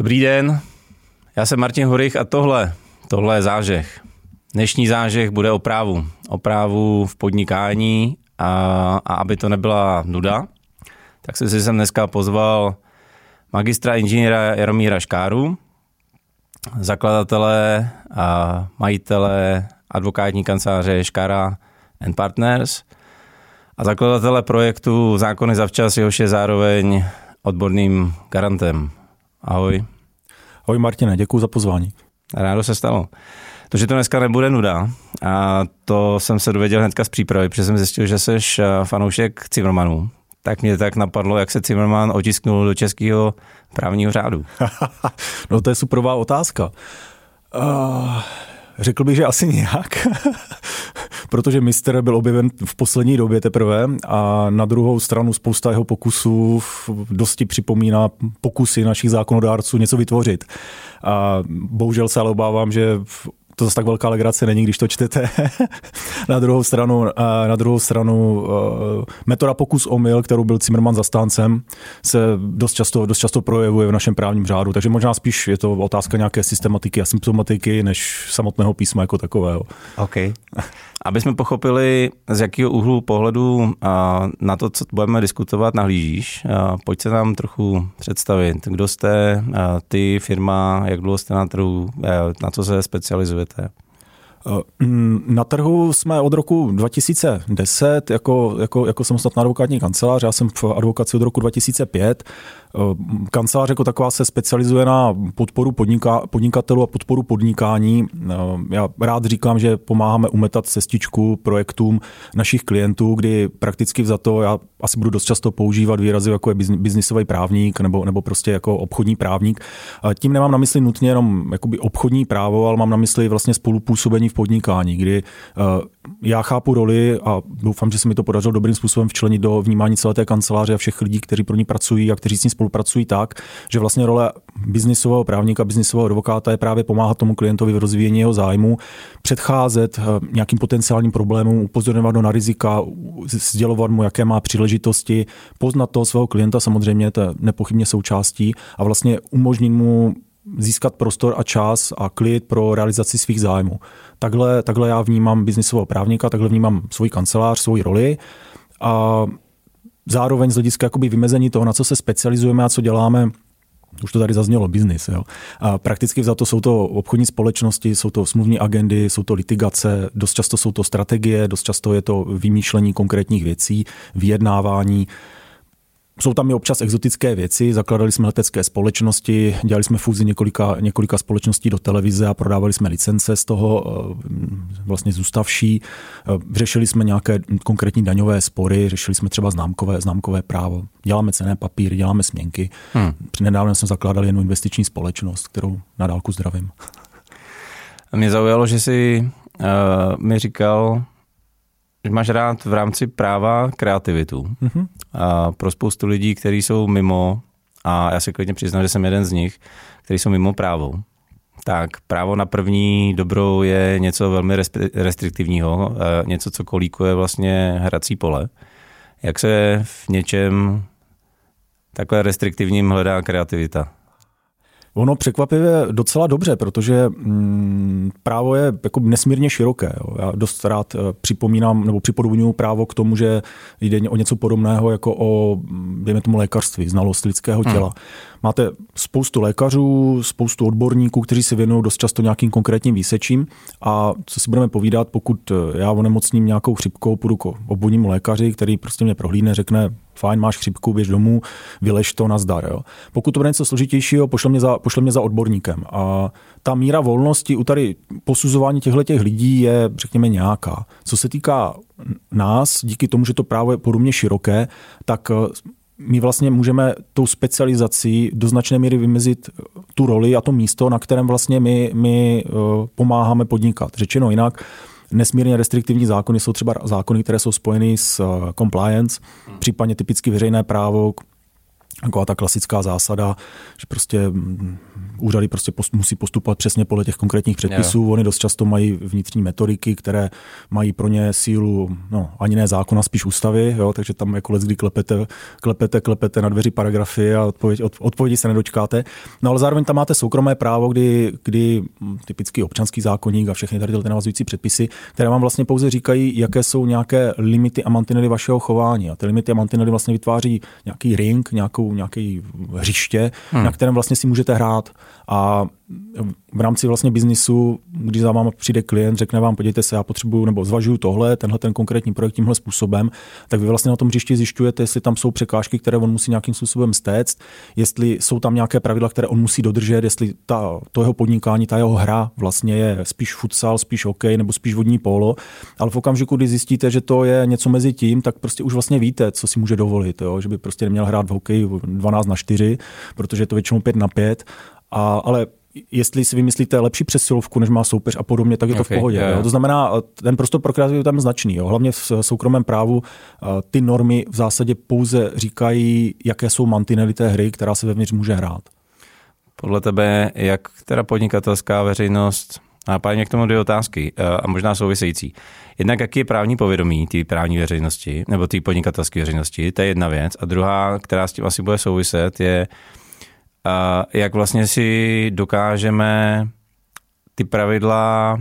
Dobrý den, já jsem Martin Horych a tohle, tohle je zážeh. Dnešní zážeh bude o právu. O právu v podnikání a, a aby to nebyla nuda, tak jsem si sem dneska pozval magistra inženýra Jaromíra Škáru, zakladatele a majitele advokátní kanceláře Škára and Partners a zakladatele projektu Zákony zavčas, jehož je zároveň odborným garantem. Ahoj. Ahoj Martine, děkuji za pozvání. Rádo se stalo. To, že to dneska nebude nuda, a to jsem se dověděl hnedka z přípravy, protože jsem zjistil, že jsi eh, fanoušek Zimmermanů. Tak mě tak napadlo, jak se Zimmerman otisknul do českého právního řádu. no to je superová otázka. Uh, řekl bych, že asi nějak, protože Mister byl objeven v poslední době teprve a na druhou stranu spousta jeho pokusů dosti připomíná pokusy našich zákonodárců něco vytvořit. A bohužel se ale obávám, že to zase tak velká legrace není, když to čtete. na druhou stranu, na druhou stranu metoda pokus omyl, kterou byl Zimmerman zastáncem, se dost často, dost často projevuje v našem právním řádu. Takže možná spíš je to otázka nějaké systematiky a symptomatiky, než samotného písma jako takového. OK. Aby jsme pochopili, z jakého úhlu pohledu na to, co budeme diskutovat, nahlížíš, pojď se nám trochu představit. Kdo jste, ty, firma, jak dlouho jste na trhu, na co se specializujete? Mm, na trhu jsme od roku 2010 jako, jako, jako samostatná advokátní kancelář. Já jsem v advokaci od roku 2005. Eh, kancelář jako taková se specializuje na podporu podniká, podnikatelů a podporu podnikání. Eh, já rád říkám, že pomáháme umetat cestičku projektům našich klientů, kdy prakticky za to já asi budu dost často používat výrazy jako je biznisový právník nebo, nebo prostě jako obchodní právník. Tím nemám na mysli nutně jenom jakoby obchodní právo, ale mám na mysli vlastně spolupůsobení v podnikání, kdy eh, já chápu roli a doufám, že se mi to podařilo dobrým způsobem včlenit do vnímání celé té kanceláře a všech lidí, kteří pro ní pracují a kteří s ní spolupracují tak, že vlastně role biznisového právníka, biznisového advokáta je právě pomáhat tomu klientovi v rozvíjení jeho zájmu, předcházet eh, nějakým potenciálním problémům, upozorňovat ho na rizika, sdělovat mu, jaké má příležitosti, poznat toho svého klienta, samozřejmě to je nepochybně součástí a vlastně umožnit mu získat prostor a čas a klid pro realizaci svých zájmů. Takhle, takhle já vnímám biznisového právníka, takhle vnímám svůj kancelář, svoji roli a zároveň z hlediska jakoby vymezení toho, na co se specializujeme a co děláme, už to tady zaznělo, biznis. Prakticky za to jsou to obchodní společnosti, jsou to smluvní agendy, jsou to litigace, dost často jsou to strategie, dost často je to vymýšlení konkrétních věcí, vyjednávání. Jsou tam i občas exotické věci, zakladali jsme letecké společnosti, dělali jsme fúzi několika, několika společností do televize a prodávali jsme licence z toho eh, vlastně zůstavší. Eh, řešili jsme nějaké konkrétní daňové spory, řešili jsme třeba známkové, známkové právo. Děláme cené papíry, děláme směnky. Hmm. Nedávno jsme zakládali jednu investiční společnost, kterou na dálku zdravím. Mě zaujalo, že jsi uh, mi říkal, máš rád v rámci práva kreativitu. Mm-hmm. A pro spoustu lidí, kteří jsou mimo, a já se klidně přiznám, že jsem jeden z nich, kteří jsou mimo právo, tak právo na první dobrou je něco velmi restriktivního, něco, co kolíkuje vlastně hrací pole. Jak se v něčem takhle restriktivním hledá kreativita? Ono překvapivě docela dobře, protože mm, právo je jako nesmírně široké. Jo. Já dost rád eh, připomínám nebo připodobňuji právo k tomu, že jde o něco podobného jako o, dejme tomu, lékařství, znalost lidského těla. Hmm. Máte spoustu lékařů, spoustu odborníků, kteří se věnují dost často nějakým konkrétním výsečím a co si budeme povídat, pokud eh, já onemocním nějakou chřipkou, půjdu k obvodnímu lékaři, který prostě mě prohlídne, řekne, fajn, máš chřipku, běž domů, vyleš to, nazdar. Jo. Pokud to bude něco složitějšího, pošle mě, za, pošle mě za odborníkem. A ta míra volnosti u tady posuzování těchto těch lidí je, řekněme, nějaká. Co se týká nás, díky tomu, že to právo je podobně široké, tak eh, my vlastně můžeme tou specializací do značné míry vymezit tu roli a to místo, na kterém vlastně my, my eh, pomáháme podnikat. Řečeno jinak, nesmírně restriktivní zákony jsou třeba zákony, které jsou spojeny s eh, compliance, hmm. případně typicky veřejné právo, taková ta klasická zásada, že prostě mm, úřady prostě post, musí postupovat přesně podle těch konkrétních předpisů. Jo. Oni dost často mají vnitřní metodiky, které mají pro ně sílu, no, ani ne zákona, spíš ústavy, jo, takže tam jako kdy klepete, klepete, klepete na dveři paragrafy a odpověď, od, odpovědi se nedočkáte. No ale zároveň tam máte soukromé právo, kdy, kdy mm, typický občanský zákonník a všechny tady ty navazující předpisy, které vám vlastně pouze říkají, jaké jsou nějaké limity a mantinely vašeho chování. A ty limity a mantinely vlastně vytváří nějaký ring, nějakou, nějaký hřiště, hmm. na kterém vlastně si můžete hrát. A v rámci vlastně biznisu, když za váma přijde klient, řekne vám, podívejte se, já potřebuju nebo zvažuju tohle, tenhle ten konkrétní projekt tímhle způsobem, tak vy vlastně na tom hřišti zjišťujete, jestli tam jsou překážky, které on musí nějakým způsobem stéct, jestli jsou tam nějaké pravidla, které on musí dodržet, jestli ta, to jeho podnikání, ta jeho hra vlastně je spíš futsal, spíš hokej nebo spíš vodní polo. Ale v okamžiku, kdy zjistíte, že to je něco mezi tím, tak prostě už vlastně víte, co si může dovolit, jo? že by prostě neměl hrát v hokeji 12 na 4, protože je to většinou 5 na 5. A, ale jestli si vymyslíte lepší přesilovku, než má soupeř a podobně, tak je to okay, v pohodě. Yeah. Jo. To znamená, ten prostor pro kreativitu tam je značný. Jo. Hlavně v soukromém právu ty normy v zásadě pouze říkají, jaké jsou mantinely té hry, která se vevnitř může hrát. Podle tebe, jak teda podnikatelská veřejnost a páně k tomu dvě otázky a možná související. Jednak, jaký je právní povědomí té právní veřejnosti nebo té podnikatelské veřejnosti, to je jedna věc. A druhá, která s tím asi bude souviset, je, a jak vlastně si dokážeme ty pravidla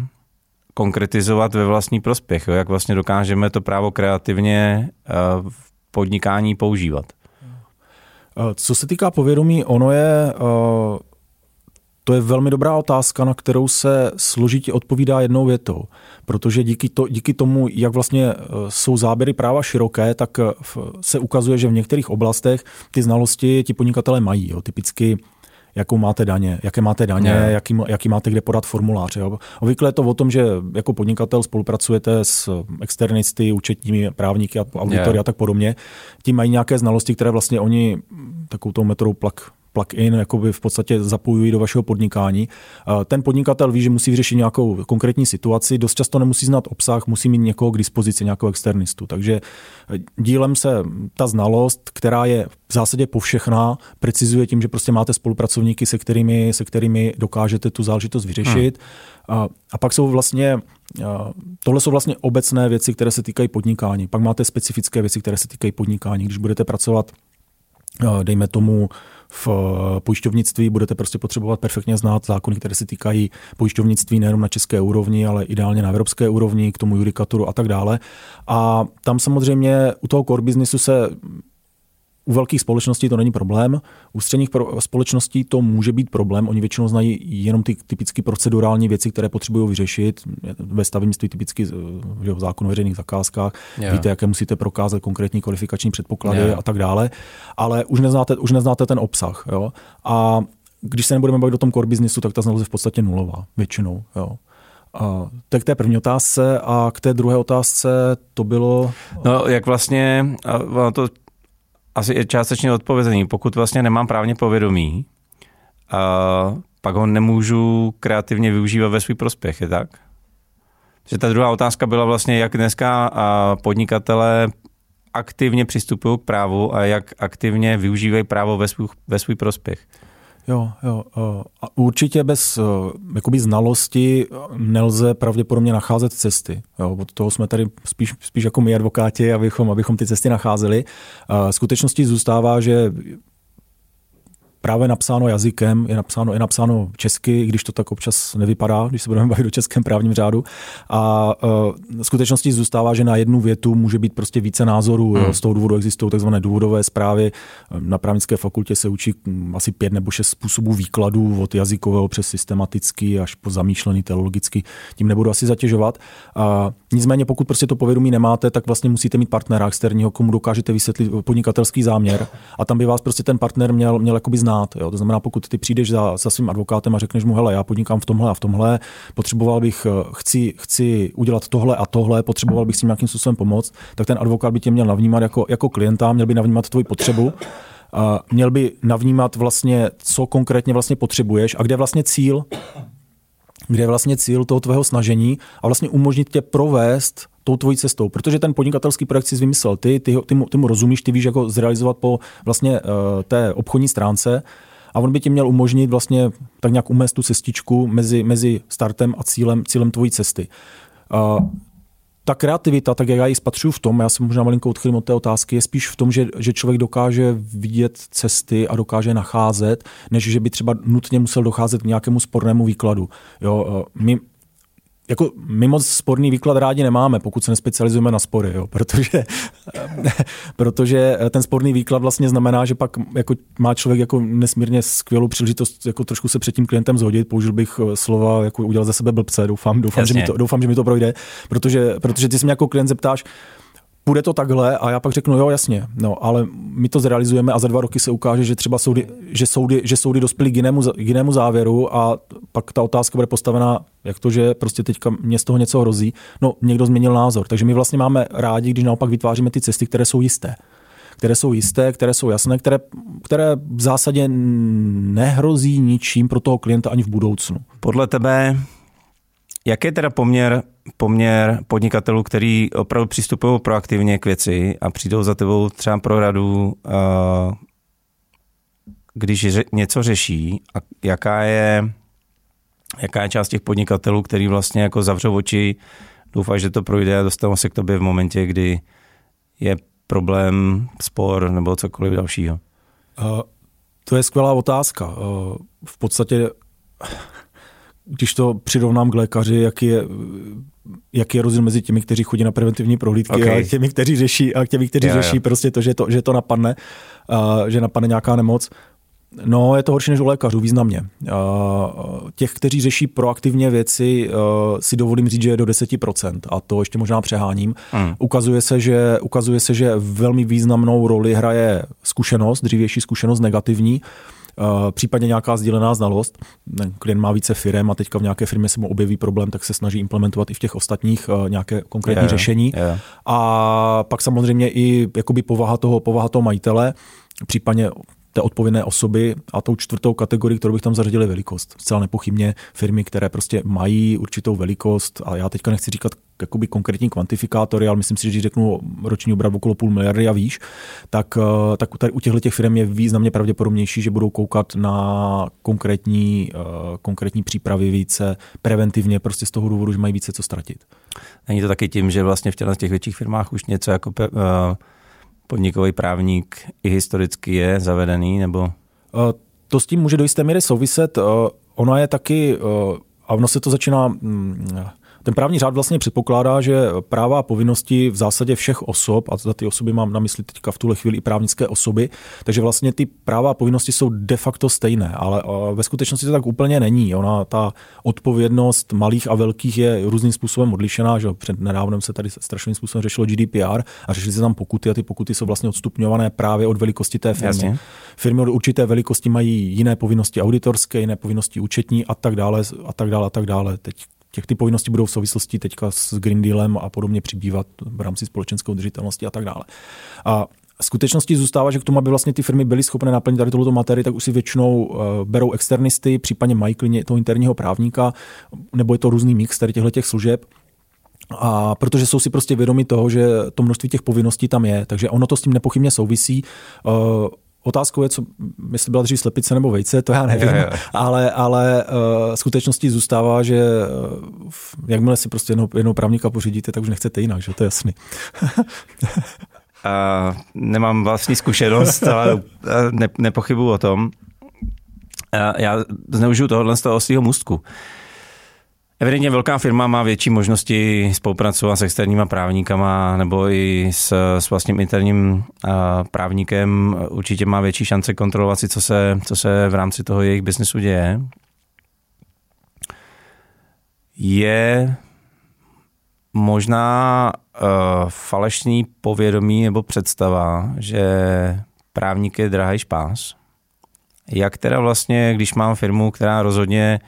konkretizovat ve vlastní prospěch, jo? jak vlastně dokážeme to právo kreativně v podnikání používat. Co se týká povědomí, ono je to je velmi dobrá otázka, na kterou se složitě odpovídá jednou větou. Protože díky, to, díky tomu, jak vlastně e, jsou záběry práva široké, tak e, se ukazuje, že v některých oblastech ty znalosti ti podnikatelé mají. Jo. Typicky jakou máte daně, jaké máte daně, jaký, jaký máte kde podat formulář. Jo. Obvykle je to o tom, že jako podnikatel spolupracujete s externisty, účetními právníky a auditory yeah. a tak podobně. Ti mají nějaké znalosti, které vlastně oni takovou tou metodou plak plug-in jakoby v podstatě zapojují do vašeho podnikání. Ten podnikatel ví, že musí vyřešit nějakou konkrétní situaci, dost často nemusí znát obsah, musí mít někoho k dispozici, nějakého externistu. Takže eh, dílem se ta znalost, která je v zásadě povšechná, precizuje tím, že prostě máte spolupracovníky, se kterými, se kterými dokážete tu záležitost vyřešit. Hmm. A, a pak jsou vlastně Tohle jsou vlastně obecné věci, které se týkají podnikání. Pak máte specifické věci, které se týkají podnikání. Když budete pracovat, dejme tomu, v pojišťovnictví budete prostě potřebovat perfektně znát zákony, které se týkají pojišťovnictví nejenom na české úrovni, ale ideálně na evropské úrovni, k tomu judikaturu a tak dále. A tam samozřejmě u toho core businessu se u velkých společností to není problém, u středních společností to může být problém. Oni většinou znají jenom ty typické procedurální věci, které potřebují vyřešit. Ve stavebnictví typicky v zákonu o veřejných zakázkách. Yeah. Víte, jaké musíte prokázat konkrétní kvalifikační předpoklady yeah. a tak dále. Ale už neznáte, už neznáte ten obsah. Jo? A když se nebudeme bavit o tom core businessu, tak ta znalost je v podstatě nulová, většinou. Jo. A to je k té první otázce a k té druhé otázce to bylo... No, jak vlastně, a to asi je částečně odpovězený. Pokud vlastně nemám právně povědomí, a pak ho nemůžu kreativně využívat ve svůj prospěch, je tak? Že ta druhá otázka byla vlastně, jak dneska podnikatele aktivně přistupují k právu a jak aktivně využívají právo ve svůj, ve svůj prospěch. Jo, jo. A určitě bez eh, jakoby znalosti nelze pravděpodobně nacházet cesty. Jo, od toho jsme tady spíš, spíš jako my advokáti, abychom, abychom ty cesty nacházeli. Skutečností zůstává, že právě napsáno jazykem, je napsáno, je napsáno česky, když to tak občas nevypadá, když se budeme bavit o českém právním řádu. A uh, skutečností zůstává, že na jednu větu může být prostě více názorů. Hmm. Z toho důvodu existují tzv. důvodové zprávy. Na právnické fakultě se učí hm, asi pět nebo šest způsobů výkladů od jazykového přes systematický až po zamýšlený teologicky. Tím nebudu asi zatěžovat. A nicméně, pokud prostě to povědomí nemáte, tak vlastně musíte mít partnera externího, komu dokážete vysvětlit podnikatelský záměr. A tam by vás prostě ten partner měl, měl jakoby znát. Jo? To znamená, pokud ty přijdeš za, za svým advokátem a řekneš mu, hele, já podnikám v tomhle a v tomhle, potřeboval bych, eh, chci, chci udělat tohle a tohle, potřeboval bych s tím nějakým způsobem pomoct, tak ten advokát by tě měl navnímat jako, jako klienta, měl by navnímat tvoji potřebu a měl by navnímat vlastně, co konkrétně vlastně potřebuješ a kde je vlastně cíl, kde je vlastně cíl toho tvého snažení a vlastně umožnit tě provést tou tvojí cestou, protože ten podnikatelský projekt si vymyslel ty, ty, ty, mu, ty mu rozumíš, ty víš, jak ho zrealizovat po vlastně uh, té obchodní stránce a on by ti měl umožnit vlastně tak nějak umést tu cestičku mezi, mezi startem a cílem, cílem tvojí cesty. Uh, ta kreativita, tak jak já ji spatřuju v tom, já se možná malinko odchylím od té otázky, je spíš v tom, že, že člověk dokáže vidět cesty a dokáže nacházet, než že by třeba nutně musel docházet k nějakému spornému výkladu. Jo, my, jako my moc sporný výklad rádi nemáme, pokud se nespecializujeme na spory, jo, protože, protože ten sporný výklad vlastně znamená, že pak jako má člověk jako nesmírně skvělou příležitost jako trošku se před tím klientem zhodit, použil bych eh, slova, jako udělat ze sebe blbce, doufám, doufám, že mi, to, doufám že mi to projde, protože, protože ty se mě jako klient zeptáš, bude to takhle a já pak řeknu, jo, jasně, no, ale my to zrealizujeme a za dva roky se ukáže, že třeba soudy, že soudy, že soudy dospěly k jinému, k jinému závěru a pak ta otázka bude postavená, jak to, že prostě teďka mě z toho něco hrozí. No, někdo změnil názor. Takže my vlastně máme rádi, když naopak vytváříme ty cesty, které jsou jisté které jsou jisté, které jsou jasné, které, které v zásadě nehrozí ničím pro toho klienta ani v budoucnu. Podle tebe jak je teda poměr, poměr podnikatelů, který opravdu přistupují proaktivně k věci a přijdou za tebou třeba pro radu, když něco řeší a jaká je, jaká je část těch podnikatelů, který vlastně jako zavřou oči, doufají, že to projde a dostanou se k tobě v momentě, kdy je problém, spor nebo cokoliv dalšího? Uh, to je skvělá otázka. Uh, v podstatě když to přirovnám k lékaři, jaký je, jaký je rozdíl mezi těmi, kteří chodí na preventivní prohlídky okay. a těmi, kteří řeší, a těmi, kteří yeah, řeší yeah. prostě to, že to, že to napadne, uh, že napadne nějaká nemoc. No, je to horší než u lékařů, významně. Uh, těch, kteří řeší proaktivně věci, uh, si dovolím říct, že je do 10%, a to ještě možná přeháním. Mm. Ukazuje, se, že, ukazuje se, že velmi významnou roli hraje zkušenost, dřívější zkušenost negativní, Eh, případně nějaká sdílená znalost. Klient má více firm a teďka v nějaké firmě se mu objeví problém, tak se snaží implementovat i v těch ostatních eh, nějaké konkrétní yeah, řešení. Yeah. A pak samozřejmě i jakoby povaha toho, povaha toho majitele, případně té odpovědné osoby a tou čtvrtou kategorii, kterou bych tam zařadil, je velikost. Zcela nepochybně firmy, které prostě mají určitou velikost a já teďka nechci říkat jakoby konkrétní kvantifikátory, ale myslím si, že když řeknu roční obrat okolo půl miliardy a výš, tak, eh, tak tady u těchto těch firm je významně pravděpodobnější, že budou koukat na konkrétní, eh, konkrétní přípravy více preventivně, prostě z toho důvodu, že mají více co ztratit. Není to taky tím, že vlastně v těch větších firmách už něco jako pe, uh podnikový právník i historicky je zavedený, nebo? Eh, to s tím může do jisté míry souviset. Eh, ono je taky, eh, a ono se to začíná mm, ten právní řád vlastně předpokládá, že práva a povinnosti v zásadě všech osob, a za ty osoby mám na mysli teďka v tuhle chvíli i právnické osoby, takže vlastně ty práva a povinnosti jsou de facto stejné, ale ve skutečnosti to tak úplně není. Ona, ta odpovědnost malých a velkých je různým způsobem odlišená, že před nedávnem se tady strašným způsobem řešilo GDPR a řešili se tam pokuty a ty pokuty jsou vlastně odstupňované právě od velikosti té firmy. Jasně. Firmy od určité velikosti mají jiné povinnosti auditorské, jiné povinnosti účetní a tak dále a tak dále a tak dále. Teď těch ty povinnosti budou v souvislosti teďka s Green Dealem a podobně přibývat v rámci společenské udržitelnosti a tak dále. A skutečnosti zůstává, že k tomu, aby vlastně ty firmy byly schopné naplnit tady tuto materii, tak už si většinou uh, berou externisty, případně mají klidně toho interního právníka, nebo je to různý mix tady těchto těch služeb. A protože jsou si prostě vědomi toho, že to množství těch povinností tam je, takže ono to s tím nepochybně souvisí. Uh, Otázkou je, co, jestli byla dřív slepice nebo vejce, to já nevím, je, je. ale, ale uh, skutečností zůstává, že uh, jakmile si prostě jednou, jednou právníka pořídíte, tak už nechcete jinak, že to je jasný. uh, nemám vlastní zkušenost, ale ne, nepochybuju o tom. Uh, já zneužiju tohohle z toho ostřího můstku. Evidentně velká firma má větší možnosti spolupracovat s externíma právníkama nebo i s, s vlastním interním uh, právníkem. Určitě má větší šance kontrolovat si, co se, co se v rámci toho jejich biznesu děje. Je možná uh, falešný povědomí nebo představa, že právník je drahý špás. Jak teda vlastně, když mám firmu, která rozhodně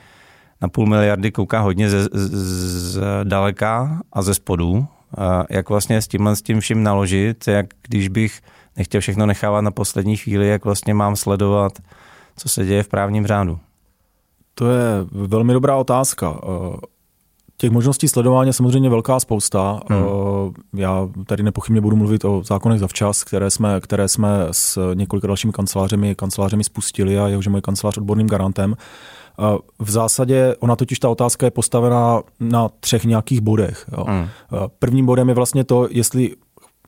na půl miliardy kouká hodně ze, z, z daleka a ze spodu. A jak vlastně s tímhle s tím vším naložit, jak když bych nechtěl všechno nechávat na poslední chvíli, jak vlastně mám sledovat, co se děje v právním řádu? To je velmi dobrá otázka Těch možností sledování je samozřejmě velká spousta. Hmm. Já tady nepochybně budu mluvit o zákonech za včas, které jsme, které jsme s několika dalšími kancelářemi, kancelářemi spustili a jehož je můj kancelář odborným garantem. V zásadě ona totiž ta otázka je postavená na třech nějakých bodech. Jo. Hmm. Prvním bodem je vlastně to, jestli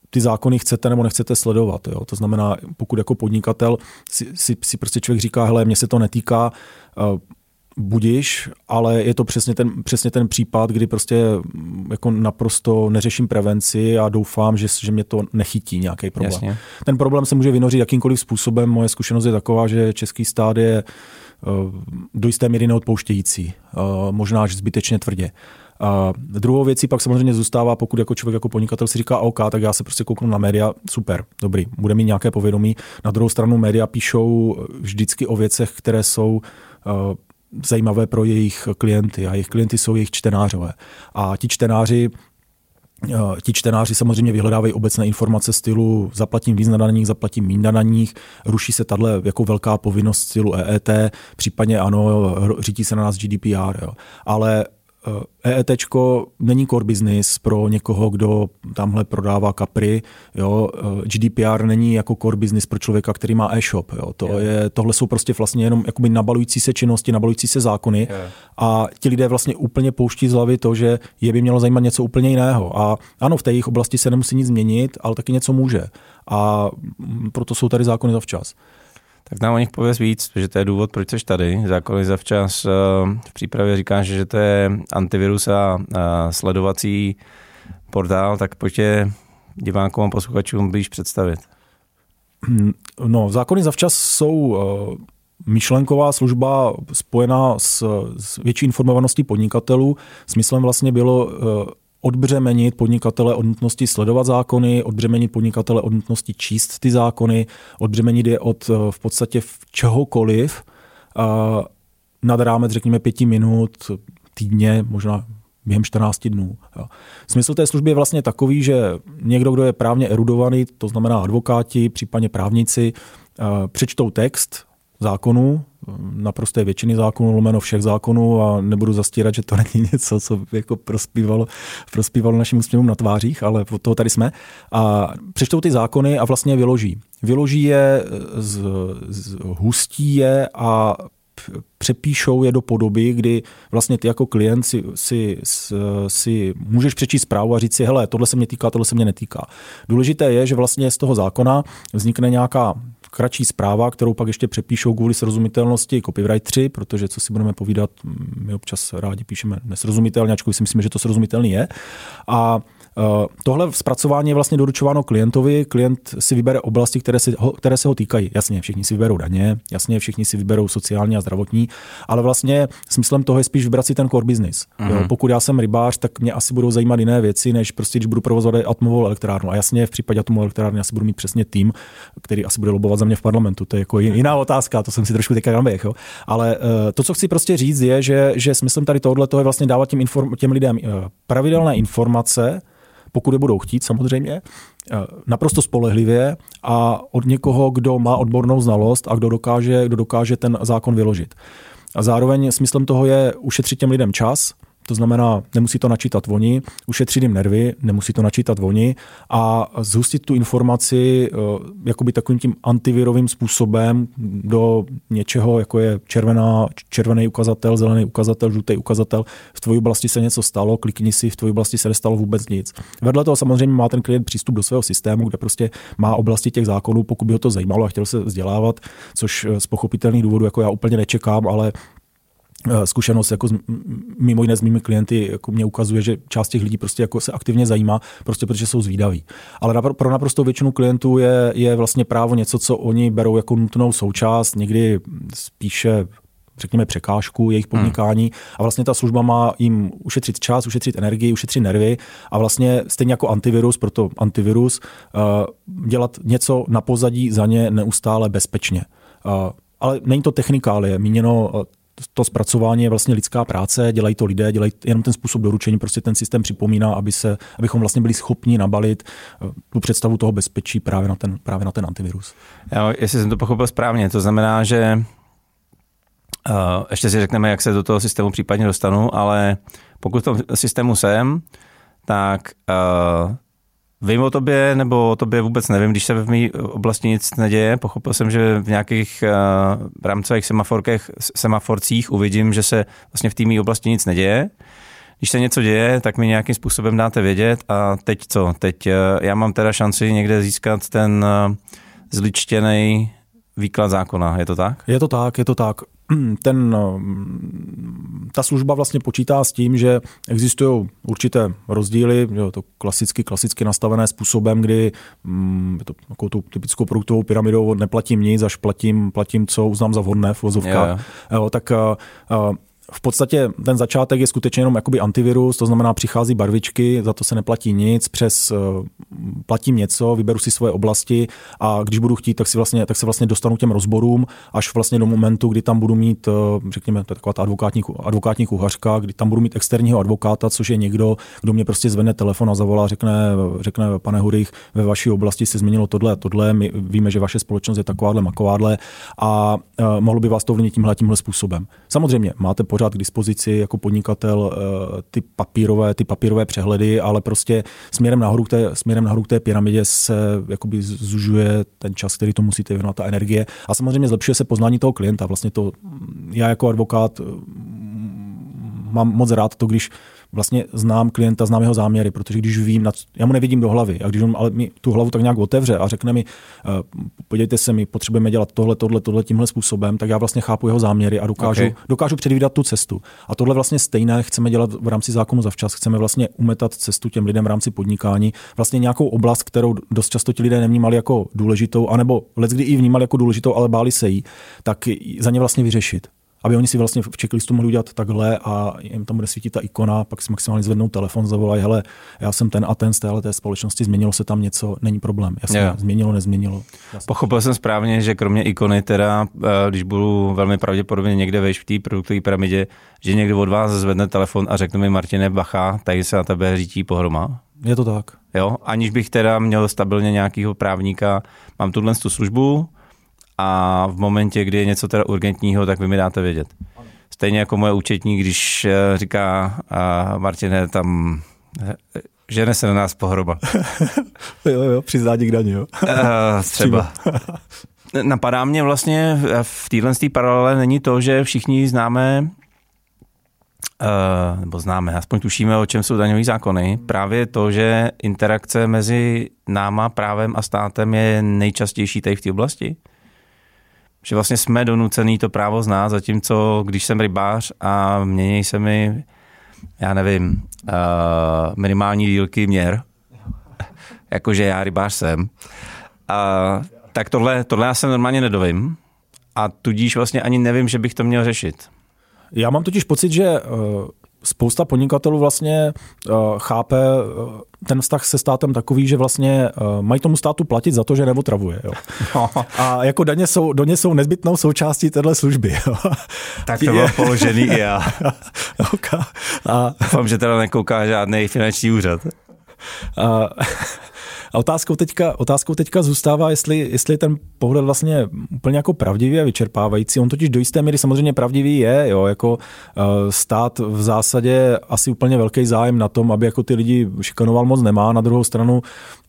ty zákony chcete nebo nechcete sledovat. Jo. To znamená, pokud jako podnikatel si, si, si prostě člověk říká, hele, mně se to netýká, budiš, ale je to přesně ten, přesně ten případ, kdy prostě mm, jako naprosto neřeším prevenci a doufám, že, že mě to nechytí nějaký problém. Jasně. Ten problém se může vynořit jakýmkoliv způsobem. Moje zkušenost je taková, že český stát je eh, do jisté míry neodpouštějící, eh, možná až zbytečně tvrdě. A druhou věcí pak samozřejmě zůstává, pokud jako člověk jako podnikatel si říká OK, tak já se prostě kouknu na média, super, dobrý, bude mít nějaké povědomí. Na druhou stranu média píšou vždycky o věcech, které jsou eh, zajímavé pro jejich klienty a jejich klienty jsou jejich čtenářové. A ti čtenáři eh, Ti čtenáři samozřejmě vyhledávají obecné informace stylu zaplatím víc na daních, zaplatím méně na daních, ruší se tahle jako velká povinnost stylu EET, případně ano, řídí se na nás GDPR. Jo. Ale EET není core business pro někoho, kdo tamhle prodává kapry. Jo. E, GDPR není jako core business pro člověka, který má e-shop. Jo. To je, tohle jsou prostě vlastně jenom jakoby nabalující se činnosti, nabalující se zákony yeah. a ti lidé vlastně úplně pouští z hlavy to, že je by mělo zajímat něco úplně jiného. A ano, v té jejich oblasti se nemusí nic změnit, ale taky něco může. A proto jsou tady zákony zavčas. Tak nám o nich pověz víc, že to je důvod, proč jsi tady. Zákony za včas eh, v přípravě říkáš, že to je antivirus a, sledovací portál, tak pojďte divákům a posluchačům blíž představit. No, zákony za včas jsou eh, myšlenková služba spojená s, s větší informovaností podnikatelů. Smyslem vlastně bylo eh, odbřemenit podnikatele od nutnosti sledovat zákony, odbřemenit podnikatele od nutnosti číst ty zákony, odbřemenit je od eh, v podstatě čehokoliv nad rámec, řekněme, pěti minut týdně, možná během 14 dnů. Smysl té služby je vlastně takový, že někdo, kdo je právně erudovaný, to znamená advokáti, případně právníci, eh, přečtou text zákonů, naprosté většiny zákonů, lomeno všech zákonů a nebudu zastírat, že to není něco, co jako prospívalo, prospívalo našim úsměvům na tvářích, ale od toho tady jsme. A přečtou ty zákony a vlastně vyloží. Vyloží je, z, z, hustí je a přepíšou je do podoby, kdy vlastně ty jako klient si, si, si můžeš přečíst zprávu a říct si, hele, tohle se mě týká, tohle se mě netýká. Důležité je, že vlastně z toho zákona vznikne nějaká kratší zpráva, kterou pak ještě přepíšou kvůli srozumitelnosti copywriteri, protože co si budeme povídat, my občas rádi píšeme nesrozumitelně, ačkoliv si myslím, že to srozumitelný je. A tohle zpracování je vlastně doručováno klientovi. Klient si vybere oblasti, které se, ho, které se ho týkají. Jasně, všichni si vyberou daně, jasně, všichni si vyberou sociální a zdravotní, ale vlastně smyslem toho je spíš vybrat si ten core business. Uh-huh. Jo, pokud já jsem rybář, tak mě asi budou zajímat jiné věci, než prostě, když budu provozovat atomovou elektrárnu. A jasně, v případě atomové elektrárny asi budu mít přesně tým, který asi bude lobovat za mě v parlamentu. To je jako jiná otázka, to jsem si trošku teďka naběh. Ale uh, to, co chci prostě říct, je, že, že smyslem tady tohle je vlastně dávat těm, inform, těm lidem uh, pravidelné informace, pokud je budou chtít samozřejmě, eh, naprosto spolehlivě a od někoho, kdo má odbornou znalost a kdo dokáže, kdo dokáže ten zákon vyložit. A zároveň smyslem toho je ušetřit těm lidem čas, to znamená, nemusí to načítat oni, ušetřit jim nervy, nemusí to načítat oni a zhustit tu informaci eh, jakoby takovým tím antivirovým způsobem do něčeho, jako je červená, červený ukazatel, zelený ukazatel, žlutý ukazatel. V tvojí oblasti se něco stalo, klikni si, v tvojí oblasti se nestalo vůbec nic. Vedle toho samozřejmě má ten klient přístup do svého systému, kde prostě má oblasti těch zákonů, pokud by ho to zajímalo a chtěl se vzdělávat, což z pochopitelných důvodů jako já úplně nečekám, ale zkušenost jako z, mimo jiné s mými klienty jako mě ukazuje, že část těch lidí prostě jako se aktivně zajímá, prostě protože jsou zvídaví. Ale pro naprostou většinu klientů je, je vlastně právo něco, co oni berou jako nutnou součást, někdy spíše řekněme, překážku jejich hmm. podnikání a vlastně ta služba má jim ušetřit čas, ušetřit energii, ušetřit nervy a vlastně stejně jako antivirus, proto antivirus, uh, dělat něco na pozadí za ně neustále bezpečně. Uh, ale není to technikálie, míněno to zpracování je vlastně lidská práce, dělají to lidé, dělají jenom ten způsob doručení, prostě ten systém připomíná, aby se, abychom vlastně byli schopni nabalit eh, tu představu toho bezpečí právě na ten, právě na ten antivirus. Já, jestli jsem to pochopil správně, to znamená, že Uh, ještě si řekneme, jak se do toho systému případně dostanu, ale pokud v tom systému jsem, tak uh, Vím o tobě, nebo o tobě vůbec nevím, když se v mé oblasti nic neděje. Pochopil jsem, že v nějakých uh, rámcových semaforcích uvidím, že se vlastně v té mé oblasti nic neděje. Když se něco děje, tak mi nějakým způsobem dáte vědět a teď co? Teď uh, já mám teda šanci někde získat ten uh, zličtěný výklad zákona, je to tak? Je to tak, je to tak. ten, ta služba vlastně počítá s tím, že existují určité rozdíly, jo, to klasicky, klasicky nastavené způsobem, kdy mm, to takovou tu typickou produktovou pyramidou neplatím nic, až platím, platím co uznám za vhodné v vozovkách. Jo, jo. Jo, tak uh, v podstatě ten začátek je skutečně jenom jakoby antivirus, to znamená přichází barvičky, za to se neplatí nic, přes uh, platím něco, vyberu si svoje oblasti a když budu chtít, tak, si vlastně, tak se vlastně dostanu těm rozborům až vlastně do momentu, kdy tam budu mít, uh, řekněme, to je taková ta advokátní, advokátní kuchařka, kdy tam budu mít externího advokáta, což je někdo, kdo mě prostě zvedne telefon a zavolá, řekne, řekne pane Hurich, ve vaší oblasti se změnilo tohle a tohle, my víme, že vaše společnost je takováhle, makovádle a uh, mohlo by vás to ovlivnit tímhle, tímhle způsobem. Samozřejmě máte pořád k dispozici jako podnikatel eh, ty papírové, ty papírové přehledy, ale prostě směrem nahoru k té, směrem nahoru k té pyramidě se jakoby zužuje ten čas, který to musíte věnovat, ta energie. A samozřejmě zlepšuje se poznání toho klienta. Vlastně to já jako advokát mm, mám moc rád to, když vlastně znám klienta, znám jeho záměry, protože když vím, já mu nevidím do hlavy, a když on ale mi tu hlavu tak nějak otevře a řekne mi, uh, podívejte se, my potřebujeme dělat tohle, tohle, tohle tímhle způsobem, tak já vlastně chápu jeho záměry a dokážu, okay. dokážu předvídat tu cestu. A tohle vlastně stejné chceme dělat v rámci zákonu za včas. Chceme vlastně umetat cestu těm lidem v rámci podnikání, vlastně nějakou oblast, kterou dost často ti lidé nevnímali jako důležitou, anebo leckdy i vnímali jako důležitou, ale báli se jí, tak za ně vlastně vyřešit aby oni si vlastně v checklistu mohli udělat takhle a jim tam bude svítit ta ikona, pak si maximálně zvednou telefon, zavolají, hele, já jsem ten a ten z téhle té společnosti, změnilo se tam něco, není problém. Jasně, yeah. změnilo, nezměnilo. Jasně. Pochopil jsem správně, že kromě ikony, teda, eh, když budu velmi pravděpodobně někde vejš v té produktové pyramidě, že někdo od vás zvedne telefon a řekne mi, Martine, bacha, tady se na tebe řítí pohroma. Je to tak. Jo, aniž bych teda měl stabilně nějakého právníka, mám tuhle tu službu, a v momentě, kdy je něco teda urgentního, tak vy mi dáte vědět. Stejně jako moje účetní, když eh, říká a Martine, tam eh, žene se na nás pohroba. jo, jo, přiznání k daní, jo. uh, třeba. Napadá mě vlastně v téhle paralele není to, že všichni známe Uh, nebo známe, aspoň tušíme, o čem jsou daňové zákony. Právě to, že interakce mezi náma, právem a státem je nejčastější tady v té oblasti že vlastně jsme donucený to právo znát, zatímco když jsem rybář a mění se mi, já nevím, uh, minimální dílky měr, jakože já rybář jsem, uh, tak tohle, tohle já se normálně nedovím a tudíž vlastně ani nevím, že bych to měl řešit. Já mám totiž pocit, že uh spousta podnikatelů vlastně uh, chápe uh, ten vztah se státem takový, že vlastně uh, mají tomu státu platit za to, že neotravuje. Jo. A jako daně jsou, daně jsou nezbytnou součástí téhle služby. Jo. Tak to bylo položený i já. okay. A... Doufám, že teda nekouká žádný finanční úřad. A, a otázkou teďka, otázkou teďka zůstává, jestli, jestli ten pohled vlastně úplně jako pravdivý a vyčerpávající. On totiž do jisté míry samozřejmě pravdivý je, jo, jako uh, stát v zásadě asi úplně velký zájem na tom, aby jako ty lidi šikanoval moc nemá. Na druhou stranu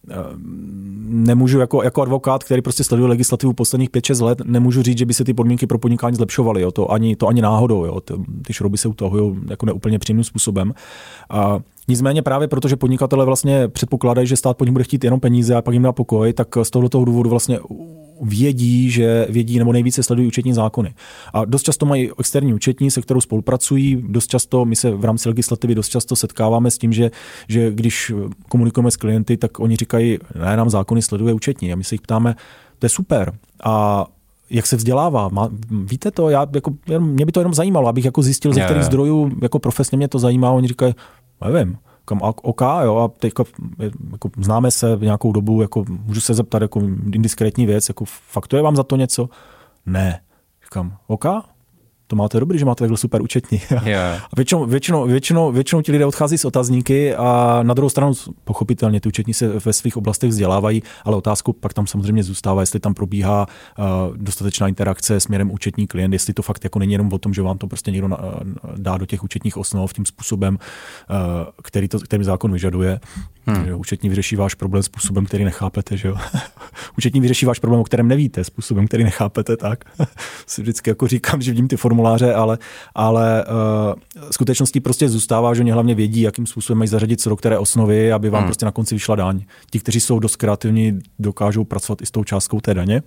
uh, nemůžu jako, jako advokát, který prostě sleduje legislativu posledních 5-6 let, nemůžu říct, že by se ty podmínky pro podnikání zlepšovaly. Jo. To, ani, to ani náhodou. Jo. Ty, šrouby se utahují jako neúplně přímým způsobem. A Nicméně právě proto, že podnikatele vlastně předpokládají, že stát po nich bude chtít jenom peníze a pak jim dá pokoj, tak z tohoto důvodu vlastně vědí, že vědí nebo nejvíce sledují účetní zákony. A dost často mají externí účetní, se kterou spolupracují. Dost často, my se v rámci legislativy dost často setkáváme s tím, že, že když komunikujeme s klienty, tak oni říkají, ne, nám zákony sleduje účetní. A my se jich ptáme, to je super. A jak se vzdělává. Má, víte to? Já, jako, mě by to jenom zajímalo, abych jako zjistil, ze kterých zdrojů jako profesně mě to zajímá. Oni říkají, nevím, kam OK, jo, a teď jako, známe se nějakou dobu, jako, můžu se zeptat jako indiskrétní věc, jako faktuje vám za to něco? Ne. Říkám, OK, to máte dobrý, že máte takhle super účetní. Yeah. A většinou, většinou, většinou, většinou ti lidé odchází s otazníky a na druhou stranu pochopitelně ty účetní se ve svých oblastech vzdělávají, ale otázku pak tam samozřejmě zůstává, jestli tam probíhá uh, dostatečná interakce směrem účetní klient, jestli to fakt jako není jenom o tom, že vám to prostě někdo na, dá do těch účetních osnov tím způsobem, uh, který, to, který zákon vyžaduje. Hmm. Že účetní vyřeší váš problém způsobem, který nechápete. Že jo? účetní vyřeší váš problém, o kterém nevíte, způsobem, který nechápete, tak si vždycky jako říkám, že vidím ty formuláře, ale, ale uh, skutečností prostě zůstává, že oni hlavně vědí, jakým způsobem mají zařadit co do které osnovy, aby vám hmm. prostě na konci vyšla daň. Ti, kteří jsou dost kreativní, dokážou pracovat i s tou částkou té daně.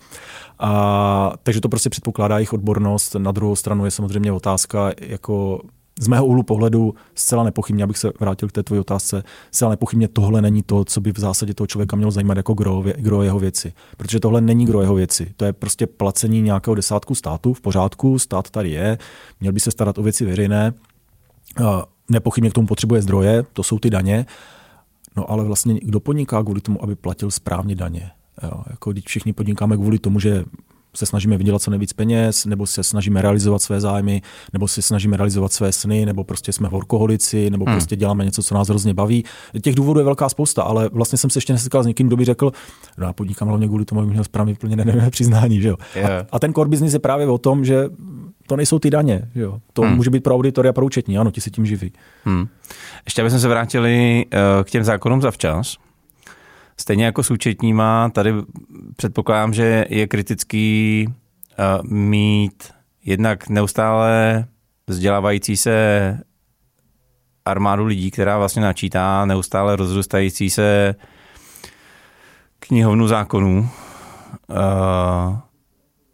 A, takže to prostě předpokládá jejich odbornost. Na druhou stranu je samozřejmě otázka, jako z mého úhlu pohledu zcela nepochybně, abych se vrátil k té tvojí otázce, zcela nepochybně tohle není to, co by v zásadě toho člověka mělo zajímat jako gro, gro jeho věci. Protože tohle není gro jeho věci. To je prostě placení nějakého desátku státu v pořádku, stát tady je, měl by se starat o věci veřejné, nepochybně k tomu potřebuje zdroje, to jsou ty daně, no ale vlastně kdo podniká kvůli tomu, aby platil správně daně? Jo, jako když všichni podnikáme kvůli tomu, že se snažíme vydělat co nejvíc peněz, nebo se snažíme realizovat své zájmy, nebo se snažíme realizovat své sny, nebo prostě jsme horkoholici, nebo hmm. prostě děláme něco, co nás hrozně baví. Těch důvodů je velká spousta, ale vlastně jsem se ještě nesetkal s někým, kdo by řekl, no já podnikám hlavně kvůli tomu, abych měl správně vyplněné přiznání. Že jo? Yeah. A, a, ten core business je právě o tom, že to nejsou ty daně. Že jo? To hmm. může být pro auditory a pro účetní, ano, ti se tím živí. Hmm. Ještě abychom se vrátili uh, k těm zákonům zavčas. Stejně jako s účetníma, tady předpokládám, že je kritický uh, mít jednak neustále vzdělávající se armádu lidí, která vlastně načítá neustále rozrůstající se knihovnu zákonů. Uh,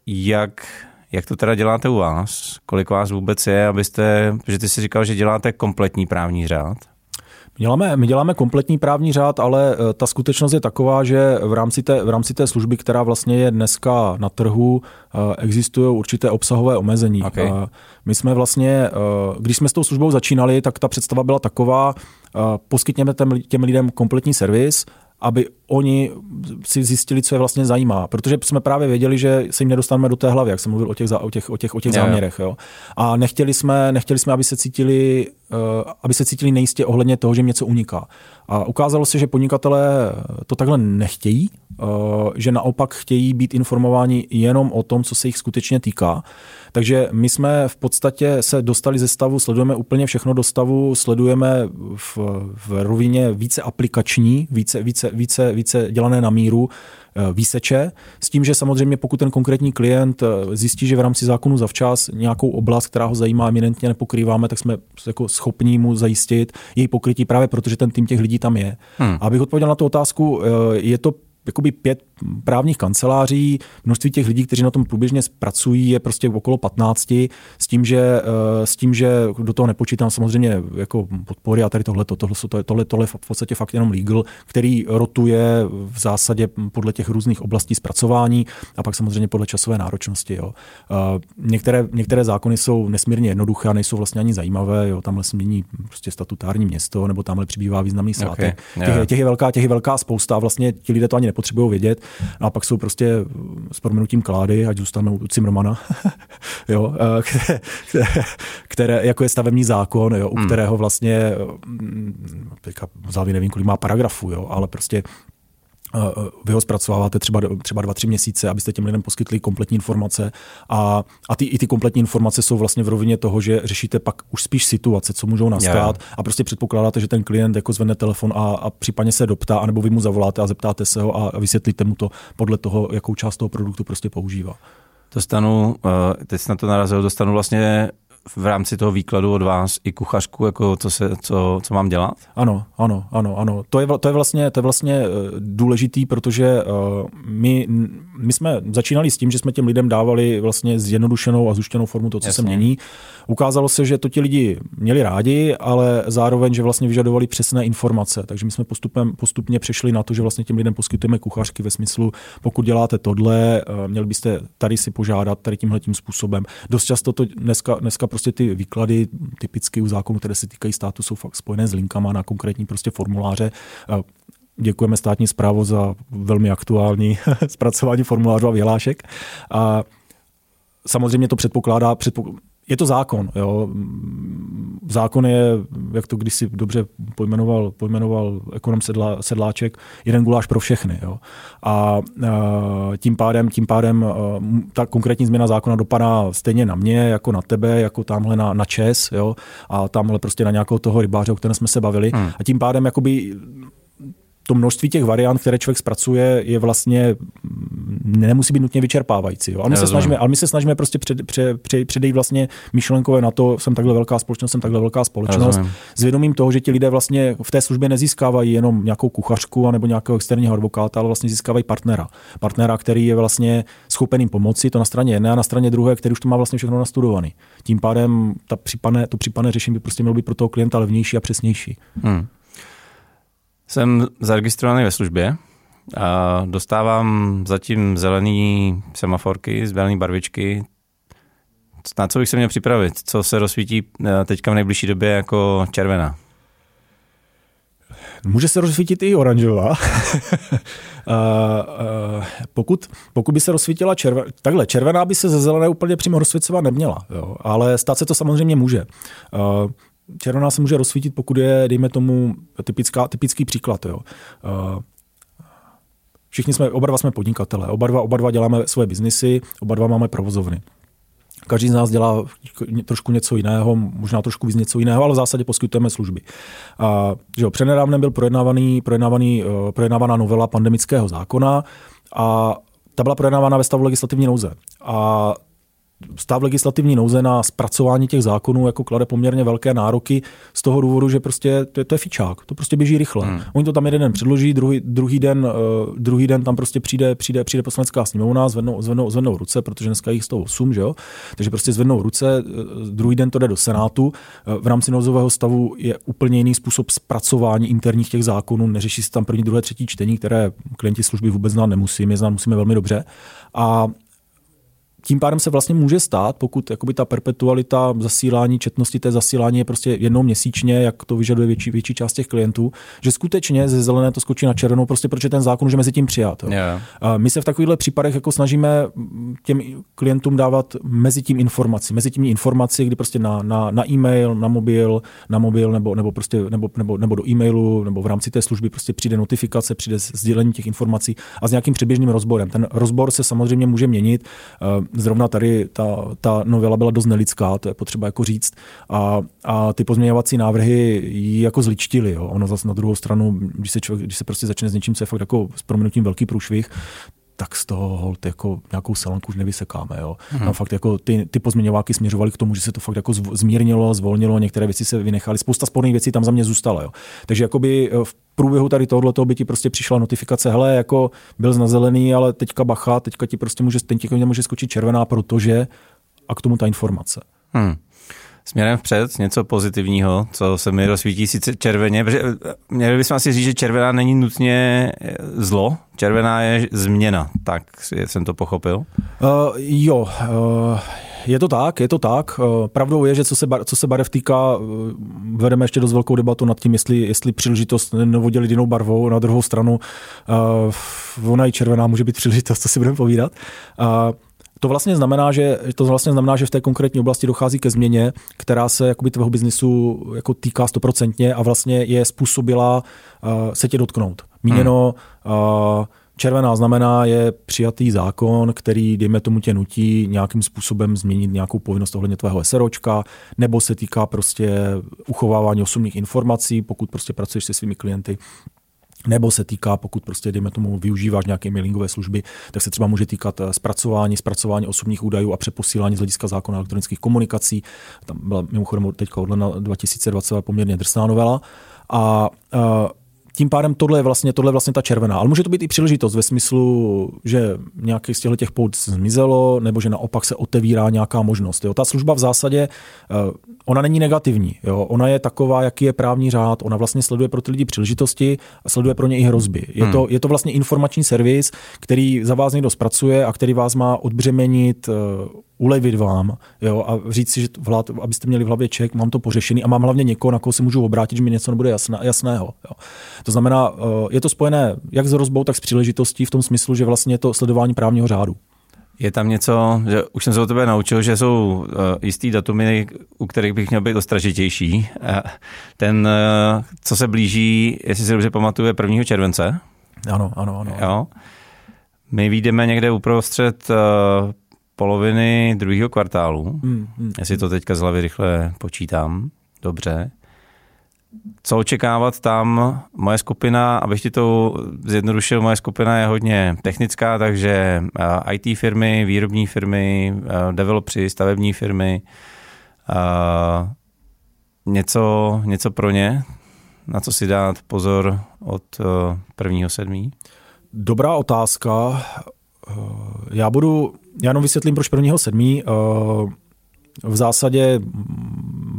jak, jak to teda děláte u vás? Kolik vás vůbec je, abyste, protože ty jsi říkal, že děláte kompletní právní řád. My děláme, my děláme kompletní právní řád, ale eh, ta skutečnost je taková, že v rámci, té, v rámci té služby, která vlastně je dneska na trhu, eh, existují určité obsahové omezení. Okay. Eh, my jsme vlastně, když jsme s tou službou začínali, tak ta představa byla taková, poskytněme těm lidem kompletní servis, aby oni si zjistili, co je vlastně zajímá. Protože jsme právě věděli, že se jim nedostaneme do té hlavy, jak jsem mluvil o těch, o těch, o těch, o těch záměrech. Jo. A nechtěli jsme, nechtěli jsme, aby se cítili, uh, aby se cítili nejistě ohledně toho, že jim něco uniká. A ukázalo se, že podnikatelé to takhle nechtějí, uh, že naopak chtějí být informováni jenom o tom, co se jich skutečně týká. Takže my jsme v podstatě se dostali ze stavu, sledujeme úplně všechno do stavu, sledujeme v, v rovině více aplikační, více, více, více, více dělané na míru, eh, výseče, s tím, že samozřejmě pokud ten konkrétní klient eh, zjistí, že v rámci zákonu zavčas nějakou oblast, která ho zajímá, eminentně nepokrýváme, tak jsme jako schopní mu zajistit její pokrytí právě protože ten tým těch lidí tam je. Hmm. Abych odpověděl na tu otázku, eh, je to jakoby pět právních kanceláří, množství těch lidí, kteří na tom průběžně pracují, je prostě okolo 15, s tím, že, eh, s tím, že do toho nepočítám samozřejmě jako podpory a tady tohle, tohle, tohle, tohle je v podstatě fakt jenom legal, který rotuje v zásadě podle těch různých oblastí zpracování a pak samozřejmě podle časové náročnosti. Jo. Eh, některé, některé zákony jsou nesmírně jednoduché a nejsou vlastně ani zajímavé. Jo. Tamhle se mění prostě statutární město nebo tamhle přibývá významný svátek. Okay. Těch, těch, je velká, těch je velká spousta a vlastně ti lidé to ani nepotřebují vědět. A pak jsou prostě s proměnutím klády, ať zůstaneme u Cimrmana, jo, eh, které, které, jako je stavební zákon, jo, u hmm. kterého vlastně, mm, teďka závě nevím, kolik má paragrafu, jo, ale prostě vy ho zpracováváte třeba, třeba dva, tři měsíce, abyste těm lidem poskytli kompletní informace a, a ty, i ty kompletní informace jsou vlastně v rovině toho, že řešíte pak už spíš situace, co můžou nastat yeah. a prostě předpokládáte, že ten klient jako zvedne telefon a, a případně se doptá, anebo vy mu zavoláte a zeptáte se ho a vysvětlíte mu to podle toho, jakou část toho produktu prostě používá. Dostanu, eh, teď na to narazil, dostanu vlastně v rámci toho výkladu od vás i kuchařku, jako co, se, co, co mám dělat? Ano, ano, ano, ano. To je, to je, vlastně, to je vlastně eh, důležitý, protože uh, my, my jsme začínali s tím, že jsme těm lidem dávali vlastně zjednodušenou a zuštěnou formu to, co Jasně. se mění. Ukázalo se, že to ti lidi měli rádi, ale zároveň, že vlastně vyžadovali přesné informace. Takže my jsme postupem, postupně přešli na to, že vlastně těm lidem poskytujeme kuchařky ve smyslu, pokud děláte tohle, uh, měli byste tady si požádat tady tímhle tím způsobem. Dost často to dneska, dneska prostě ty výklady typicky u zákonů, které se týkají státu, jsou fakt spojené s linkama na konkrétní prostě formuláře. Děkujeme státní zprávu za velmi aktuální zpracování formulářů a vyhlášek. A samozřejmě to předpokládá, předpokládá je to zákon. Jo. Zákon je, jak to kdysi dobře pojmenoval, pojmenoval ekonom Sedlá, Sedláček, jeden guláš pro všechny. Jo. A tím pádem, tím pádem ta konkrétní změna zákona dopadá stejně na mě, jako na tebe, jako tamhle na, na Čes, jo, a tamhle prostě na nějakého toho rybáře, o kterém jsme se bavili. Hmm. A tím pádem jakoby to množství těch variant, které člověk zpracuje, je vlastně nemusí být nutně vyčerpávající. Jo. Ale, my se snažíme, ale my se snažíme prostě před, před, před, předejít vlastně myšlenkové na to, jsem takhle velká společnost, jsem takhle velká společnost, s vědomím toho, že ti lidé vlastně v té službě nezískávají jenom nějakou kuchařku nebo nějakého externího advokáta, ale vlastně získávají partnera. Partnera, který je vlastně schopen jim pomoci, to na straně jedné a na straně druhé, který už to má vlastně všechno nastudovaný. Tím pádem ta případné, to případné řešení by prostě mělo být pro toho klienta levnější a přesnější. Hmm. Jsem zaregistrovaný ve službě a dostávám zatím zelený semaforky, zelený barvičky. Na co bych se měl připravit? Co se rozsvítí eh, teďka v nejbližší době jako červená? Může se rozsvítit i oranžová. uh, uh, pokud, pokud by se rozsvítila červená, takhle, červená by se ze zelené úplně přímo rozsvěcovat neměla, jo, ale stát se to samozřejmě může. Červená se může rozsvítit, pokud je, dejme tomu, typická, typický příklad. Jo. Uh, všichni jsme, oba dva jsme podnikatele, oba dva, oba dva děláme svoje biznisy, oba dva máme provozovny. Každý z nás dělá trošku něco jiného, možná trošku víc něco jiného, ale v zásadě poskytujeme služby. A, že jo, přednedávnem byl projednávaný, projednávaný, uh, projednávaná novela pandemického zákona a ta byla projednávána ve stavu legislativní nouze. A stav legislativní nouze na zpracování těch zákonů jako klade poměrně velké nároky z toho důvodu, že prostě to je, to je fičák, to prostě běží rychle. Hmm. Oni to tam jeden den předloží, druhý, druhý, den, uh, druhý den tam prostě přijde, přijde, přijde poslanecká sněmovna, zvednou, zvednou, zvednou ruce, protože dneska jich 108, že jo? Takže prostě zvednou ruce, uh, druhý den to jde do Senátu. Uh, v rámci nouzového stavu je úplně jiný způsob zpracování interních těch zákonů, neřeší se tam první, druhé, třetí čtení, které klienti služby vůbec znát nemusí, my znát musíme velmi dobře. A tím pádem se vlastně může stát, pokud jakoby ta perpetualita zasílání, četnosti té zasílání je prostě jednou měsíčně, jak to vyžaduje větší, větší část těch klientů, že skutečně ze zelené to skočí na červenou, prostě protože ten zákon už mezi tím přijat. Yeah. A my se v takovýchhle případech jako snažíme těm klientům dávat mezi tím informaci, mezi tím informaci, kdy prostě na, na, na e-mail, na mobil, na mobil nebo, nebo, prostě, nebo, nebo, nebo do e-mailu, nebo v rámci té služby prostě přijde notifikace, přijde sdělení těch informací a s nějakým předběžným rozborem. Ten rozbor se samozřejmě může měnit zrovna tady ta, ta novela byla dost nelidská, to je potřeba jako říct. A, a ty pozměňovací návrhy ji jako zličtili. Jo. Ono zase na druhou stranu, když se, člověk, když se prostě začne s něčím, co je fakt jako s proměnutím velký průšvih, tak z toho hold jako nějakou salanku už nevysekáme. Jo. Hmm. fakt jako ty, ty pozměňováky směřovaly k tomu, že se to fakt jako zmírnilo, zvolnilo, některé věci se vynechaly, spousta sporných věcí tam za mě zůstala. Jo. Takže jakoby eh, v průběhu tady tohoto by ti prostě přišla notifikace, hele, jako byl na zelený, ale teďka bacha, teďka ti prostě může, teď může skočit červená, protože a k tomu ta informace. Hmm směrem vpřed, něco pozitivního, co se mi rozsvítí sice červeně, protože eh, měli bychom asi říct, že červená není nutně eh, zlo, červená je změna, tak jsem to pochopil? Uh, jo, uh, je to tak, je to tak. Pravdou je, že co se, bar, co se barev týká, vedeme ještě dost velkou debatu nad tím, jestli, jestli příležitost nevodělit jinou barvou. Na druhou stranu, uh, ona i červená může být příležitost, co si budeme povídat. Uh, to vlastně znamená, že to vlastně znamená, že v té konkrétní oblasti dochází ke změně, která se jakoby tvého biznisu jako týká stoprocentně a vlastně je způsobila uh, se tě dotknout. Míněno hmm. uh, Červená znamená je přijatý zákon, který, dejme tomu, tě nutí nějakým způsobem změnit nějakou povinnost ohledně tvého SROčka, nebo se týká prostě uchovávání osobních informací, pokud prostě pracuješ se svými klienty nebo se týká, pokud prostě, dejme tomu, využíváš nějaké mailingové služby, tak se třeba může týkat eh, zpracování, zpracování osobních údajů a přeposílání z hlediska zákona elektronických komunikací. Tam byla mimochodem teďka od 2020 poměrně drsná novela. A, a eh, tím pádem tohle je vlastně, tohle je vlastně ta červená. Ale může to být i příležitost ve smyslu, že nějaký z těchto těch pout zmizelo, nebo že naopak se otevírá nějaká možnost. Jo. Ta služba v zásadě, eh, ona není negativní. Jo. Ona je taková, jaký je právní řád. Ona vlastně sleduje pro ty lidi příležitosti a sleduje pro ně i hrozby. Je, hmm. to, je to vlastně informační servis, který za vás někdo zpracuje a který vás má odbřemenit eh, ulevit vám jo, a říct si, že vlád, abyste měli v hlavě ček, mám to pořešený a mám hlavně někoho, na koho se můžu obrátit, že mi něco nebude jasné, jasného. Jo. To znamená, eh, je to spojené jak s rozbou, tak s příležitostí v tom smyslu, že vlastně je to sledování právního řádu. Je tam něco, že už jsem se o tebe naučil, že jsou uh, jistý datumy, u kterých bych měl být ostražitější. Uh, ten, uh, co se blíží, jestli si dobře pamatuje, 1. července. Ano, ano, ano. Jo. My výjdeme někde uprostřed uh, poloviny druhého kvartálu, hmm, hmm, jestli to teďka z hlavy rychle počítám. Dobře. Co očekávat tam? Moje skupina, abych ti to zjednodušil, moje skupina je hodně technická, takže eh, IT firmy, výrobní firmy, eh, developři, stavební firmy, eh, něco, něco pro ně, na co si dát pozor od prvního sedmí? Dobrá otázka. Já budu, já jenom vysvětlím, proč prvního sedmí v zásadě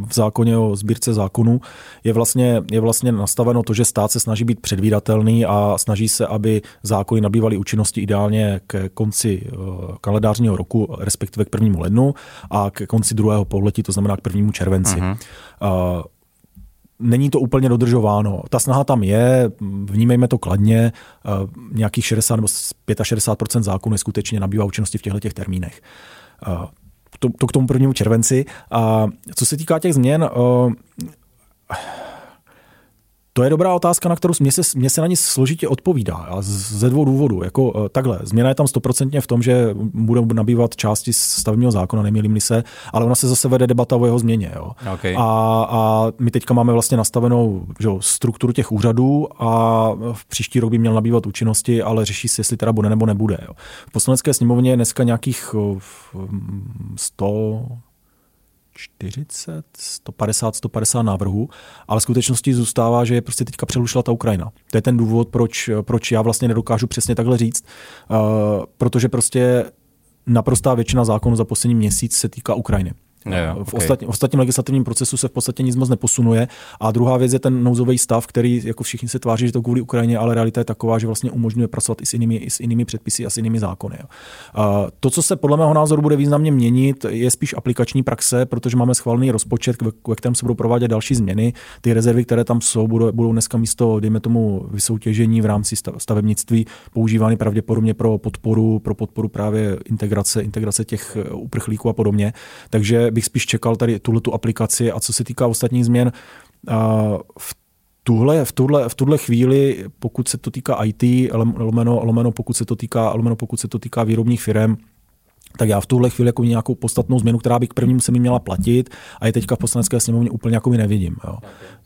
v zákoně o sbírce zákonu je vlastně, je vlastně nastaveno to, že stát se snaží být předvídatelný a snaží se, aby zákony nabývaly účinnosti ideálně k konci eh, kalendářního roku, respektive k prvnímu lednu a k konci druhého pololetí, to znamená k prvnímu červenci. Uh-huh. Není to úplně dodržováno. Ta snaha tam je, vnímejme to kladně, eh, nějakých 60 nebo 65% zákonů skutečně nabývá účinnosti v těchto těch termínech to, to k tomu prvnímu červenci. A co se týká těch změn, uh, to je dobrá otázka, na kterou mě se, mě se na ní složitě odpovídá. A ze dvou důvodů. Jako, eh, takhle, změna je tam stoprocentně v tom, že budou nabývat části stavebního zákona, nemýlím se, ale ona se zase vede debata o jeho změně. Jo. Okay. A, a, my teďka máme vlastně nastavenou že, strukturu těch úřadů a v příští rok by měl nabývat účinnosti, ale řeší se, jestli teda bude nebo nebude. Jo. V poslanecké sněmovně je dneska nějakých 100, eh, 40, 150, 150 návrhů, ale skutečností zůstává, že je prostě teďka přelušila ta Ukrajina. To je ten důvod, proč, proč já vlastně nedokážu přesně takhle říct, uh, protože prostě naprostá většina zákonů za poslední měsíc se týká Ukrajiny. Jo, v ostatní, ostatním legislativním procesu se v podstatě nic moc neposunuje. A druhá věc je ten nouzový stav, který jako všichni se tváří, že to kvůli Ukrajině, ale realita je taková, že vlastně umožňuje pracovat i s jinými, i s jinými předpisy a s jinými zákony. Jo. A to, co se podle mého názoru bude významně měnit, je spíš aplikační praxe, protože máme schválený rozpočet, ve kterém se budou provádět další změny. Ty rezervy, které tam jsou, budou, budou dneska místo, dejme tomu, vysoutěžení v rámci stavebnictví používány pravděpodobně pro podporu, pro podporu právě integrace, integrace těch uprchlíků a podobně. Takže bych spíš čekal tady tuhle tu aplikaci a co se týká ostatních změn, v tuhle, v, tuhle, v tuhle chvíli, pokud se to týká IT, lomeno, lomeno, pokud se to týká, lomeno, pokud se to týká výrobních firm, tak já v tuhle chvíli jako nějakou podstatnou změnu, která by k prvnímu se mi měla platit a je teďka v poslanecké sněmovně úplně jako mi nevidím. Jo.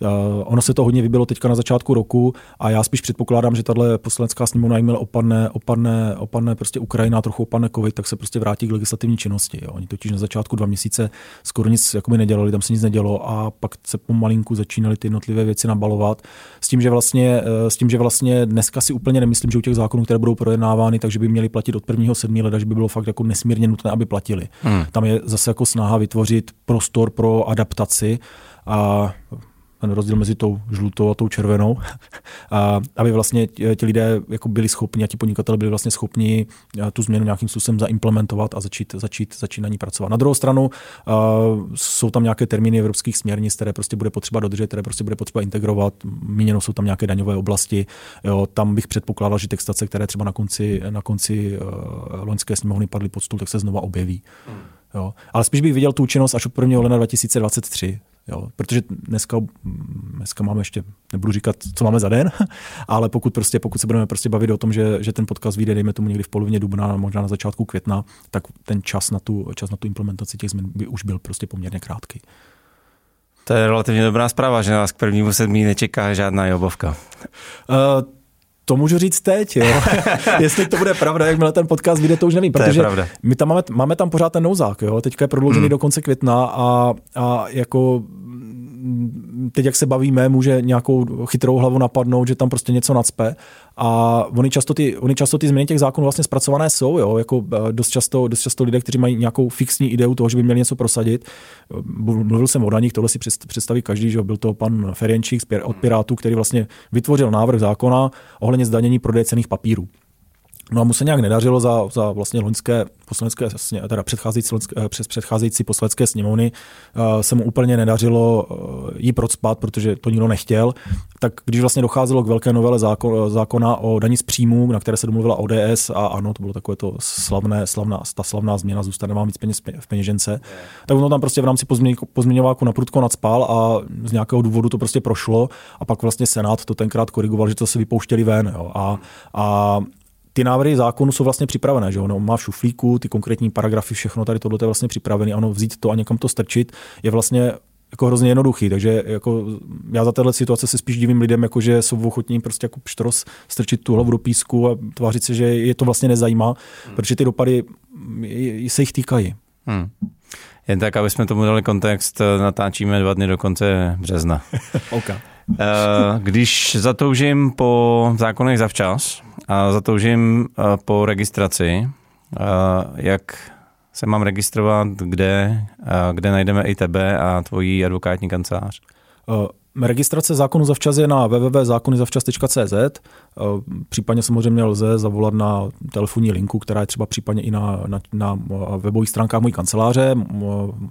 Uh, ono se to hodně vybilo teďka na začátku roku a já spíš předpokládám, že tahle poslanecká sněmovna, jakmile opadne, opadne, opadne prostě Ukrajina, trochu opadne COVID, tak se prostě vrátí k legislativní činnosti. Jo. Oni totiž na začátku dva měsíce skoro nic jako nedělali, tam se nic nedělo a pak se pomalinku začínaly ty jednotlivé věci nabalovat. S tím, že vlastně, s tím, že vlastně dneska si úplně nemyslím, že u těch zákonů, které budou projednávány, takže by měly platit od 1. 7. leda, že by bylo fakt jako nesmírně nesmírně nutné, aby platili. Hmm. Tam je zase jako snaha vytvořit prostor pro adaptaci a ten rozdíl mezi tou žlutou a tou červenou, a aby vlastně ti lidé jako byli schopni a ti podnikatelé byli vlastně schopni tu změnu nějakým způsobem zaimplementovat a začít, začít, začít na ní pracovat. Na druhou stranu uh, jsou tam nějaké termíny evropských směrnic, které prostě bude potřeba dodržet, které prostě bude potřeba integrovat. Míněno jsou tam nějaké daňové oblasti. Jo, tam bych předpokládal, že textace, které třeba na konci, na konci uh, loňské sněmovny padly pod stůl, tak se znova objeví. Hmm. Jo. Ale spíš bych viděl tu účinnost až od 1. ledna 2023. Jo, protože dneska, dneska máme ještě, nebudu říkat, co máme za den, ale pokud, prostě, pokud se budeme prostě bavit o tom, že, že ten podcast vyjde, dejme tomu někdy v polovině dubna, možná na začátku května, tak ten čas na tu, čas na tu implementaci těch změn by už byl prostě poměrně krátký. To je relativně dobrá zpráva, že nás k prvnímu sedmí nečeká žádná jobovka. Uh, to můžu říct teď, jo. Jestli to bude pravda, jakmile ten podcast vyjde, to už nevím, protože my tam máme, máme tam pořád ten nouzák, jo. Teďka je prodloužený mm. do konce května a, a jako teď, jak se bavíme, může nějakou chytrou hlavu napadnout, že tam prostě něco nadspe. A oni často ty, oni často ty změny těch zákonů vlastně zpracované jsou, jo? jako eh, dost často, dost často lidé, kteří mají nějakou fixní ideu toho, že by měli něco prosadit. Mluvil jsem o daních, tohle si představí každý, že byl to pan Ferenčík od Pirátů, který vlastně vytvořil návrh zákona ohledně zdanění prodeje cených papírů. No a mu se nějak nedařilo za, za vlastně loňské poslanecké, teda předcházející, eh, přes předcházející poslanecké sněmovny uh, se mu úplně nedařilo uh, jí procpat, protože to nikdo nechtěl. Tak když vlastně docházelo k velké novele zákon, zákona o daní z příjmů, na které se domluvila ODS a ano, to bylo takové to slavné, slavná, ta slavná změna, zůstane vám víc peněz v peněžence, tak ono tam prostě v rámci pozměňováku na prudko nadspal a z nějakého důvodu to prostě prošlo a pak vlastně Senát to tenkrát korigoval, že to se vypouštěli ven. Jo. A, a ty návrhy zákonu jsou vlastně připravené, že ono má v šuflíku ty konkrétní paragrafy, všechno tady tohle je vlastně připravené, ano, vzít to a někam to strčit je vlastně jako hrozně jednoduchý, takže jako já za téhle situace se spíš divím lidem, jako že jsou ochotní prostě jako pštros strčit tu hlavu do písku a tvářit se, že je to vlastně nezajímá, hmm. protože ty dopady se jich týkají. Hmm. Jen tak, aby jsme tomu dali kontext, natáčíme dva dny do konce března. okay. Eh, když zatoužím po zákonech zavčas a zatoužím eh, po registraci, eh, jak se mám registrovat, kde, kde najdeme i tebe a tvojí advokátní kancelář? Registrace zákonu zavčas je na www.zákonyzavčas.cz. Případně samozřejmě lze zavolat na telefonní linku, která je třeba případně i na, na, na webových stránkách mojí kanceláře.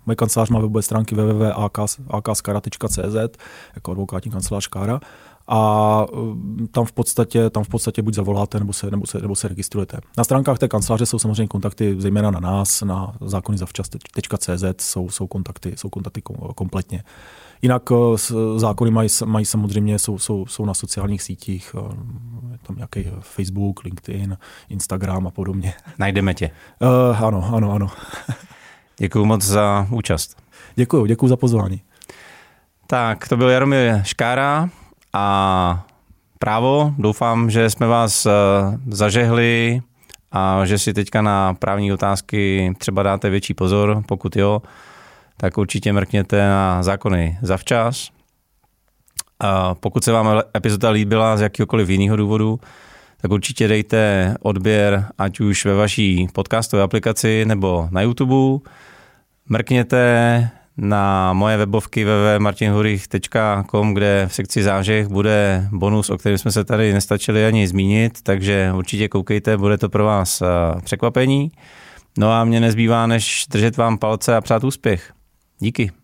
Moje kancelář má webové stránky www.akskara.cz jako advokátní kancelář Kára a tam v podstatě, tam v podstatě buď zavoláte, nebo se, nebo, se, nebo se registrujete. Na stránkách té kanceláře jsou samozřejmě kontakty zejména na nás, na zákonyzavčas.cz jsou, jsou kontakty, jsou kontakty kompletně. Jinak eh, zákony mají, mají samozřejmě, jsou, jsou, jsou na sociálních sítích, eh, je tam nějaký Facebook, LinkedIn, Instagram a podobně. Najdeme tě. Uh, ano, ano, ano. Děkuji moc za účast. Děkuji, děkuji za pozvání. Tak, to byl Jaromír Škára a právo. Doufám, že jsme vás zažehli a že si teďka na právní otázky třeba dáte větší pozor, pokud jo, tak určitě mrkněte na zákony zavčas. A pokud se vám epizoda líbila z jakýkoliv jiného důvodu, tak určitě dejte odběr, ať už ve vaší podcastové aplikaci nebo na YouTube. Mrkněte na moje webovky www.martinhurich.com, kde v sekci zážeh bude bonus, o kterém jsme se tady nestačili ani zmínit, takže určitě koukejte, bude to pro vás překvapení. No a mě nezbývá, než držet vám palce a přát úspěch. Díky.